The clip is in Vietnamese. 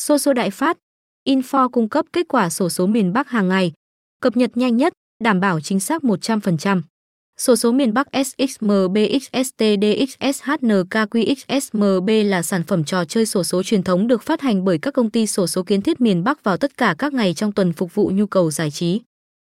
Sô sô Đại Phát, Info cung cấp kết quả sổ số miền Bắc hàng ngày, cập nhật nhanh nhất, đảm bảo chính xác 100%. Sổ số miền Bắc SXMBXSTDXSHNKQXSMB là sản phẩm trò chơi sổ số truyền thống được phát hành bởi các công ty sổ số kiến thiết miền Bắc vào tất cả các ngày trong tuần phục vụ nhu cầu giải trí.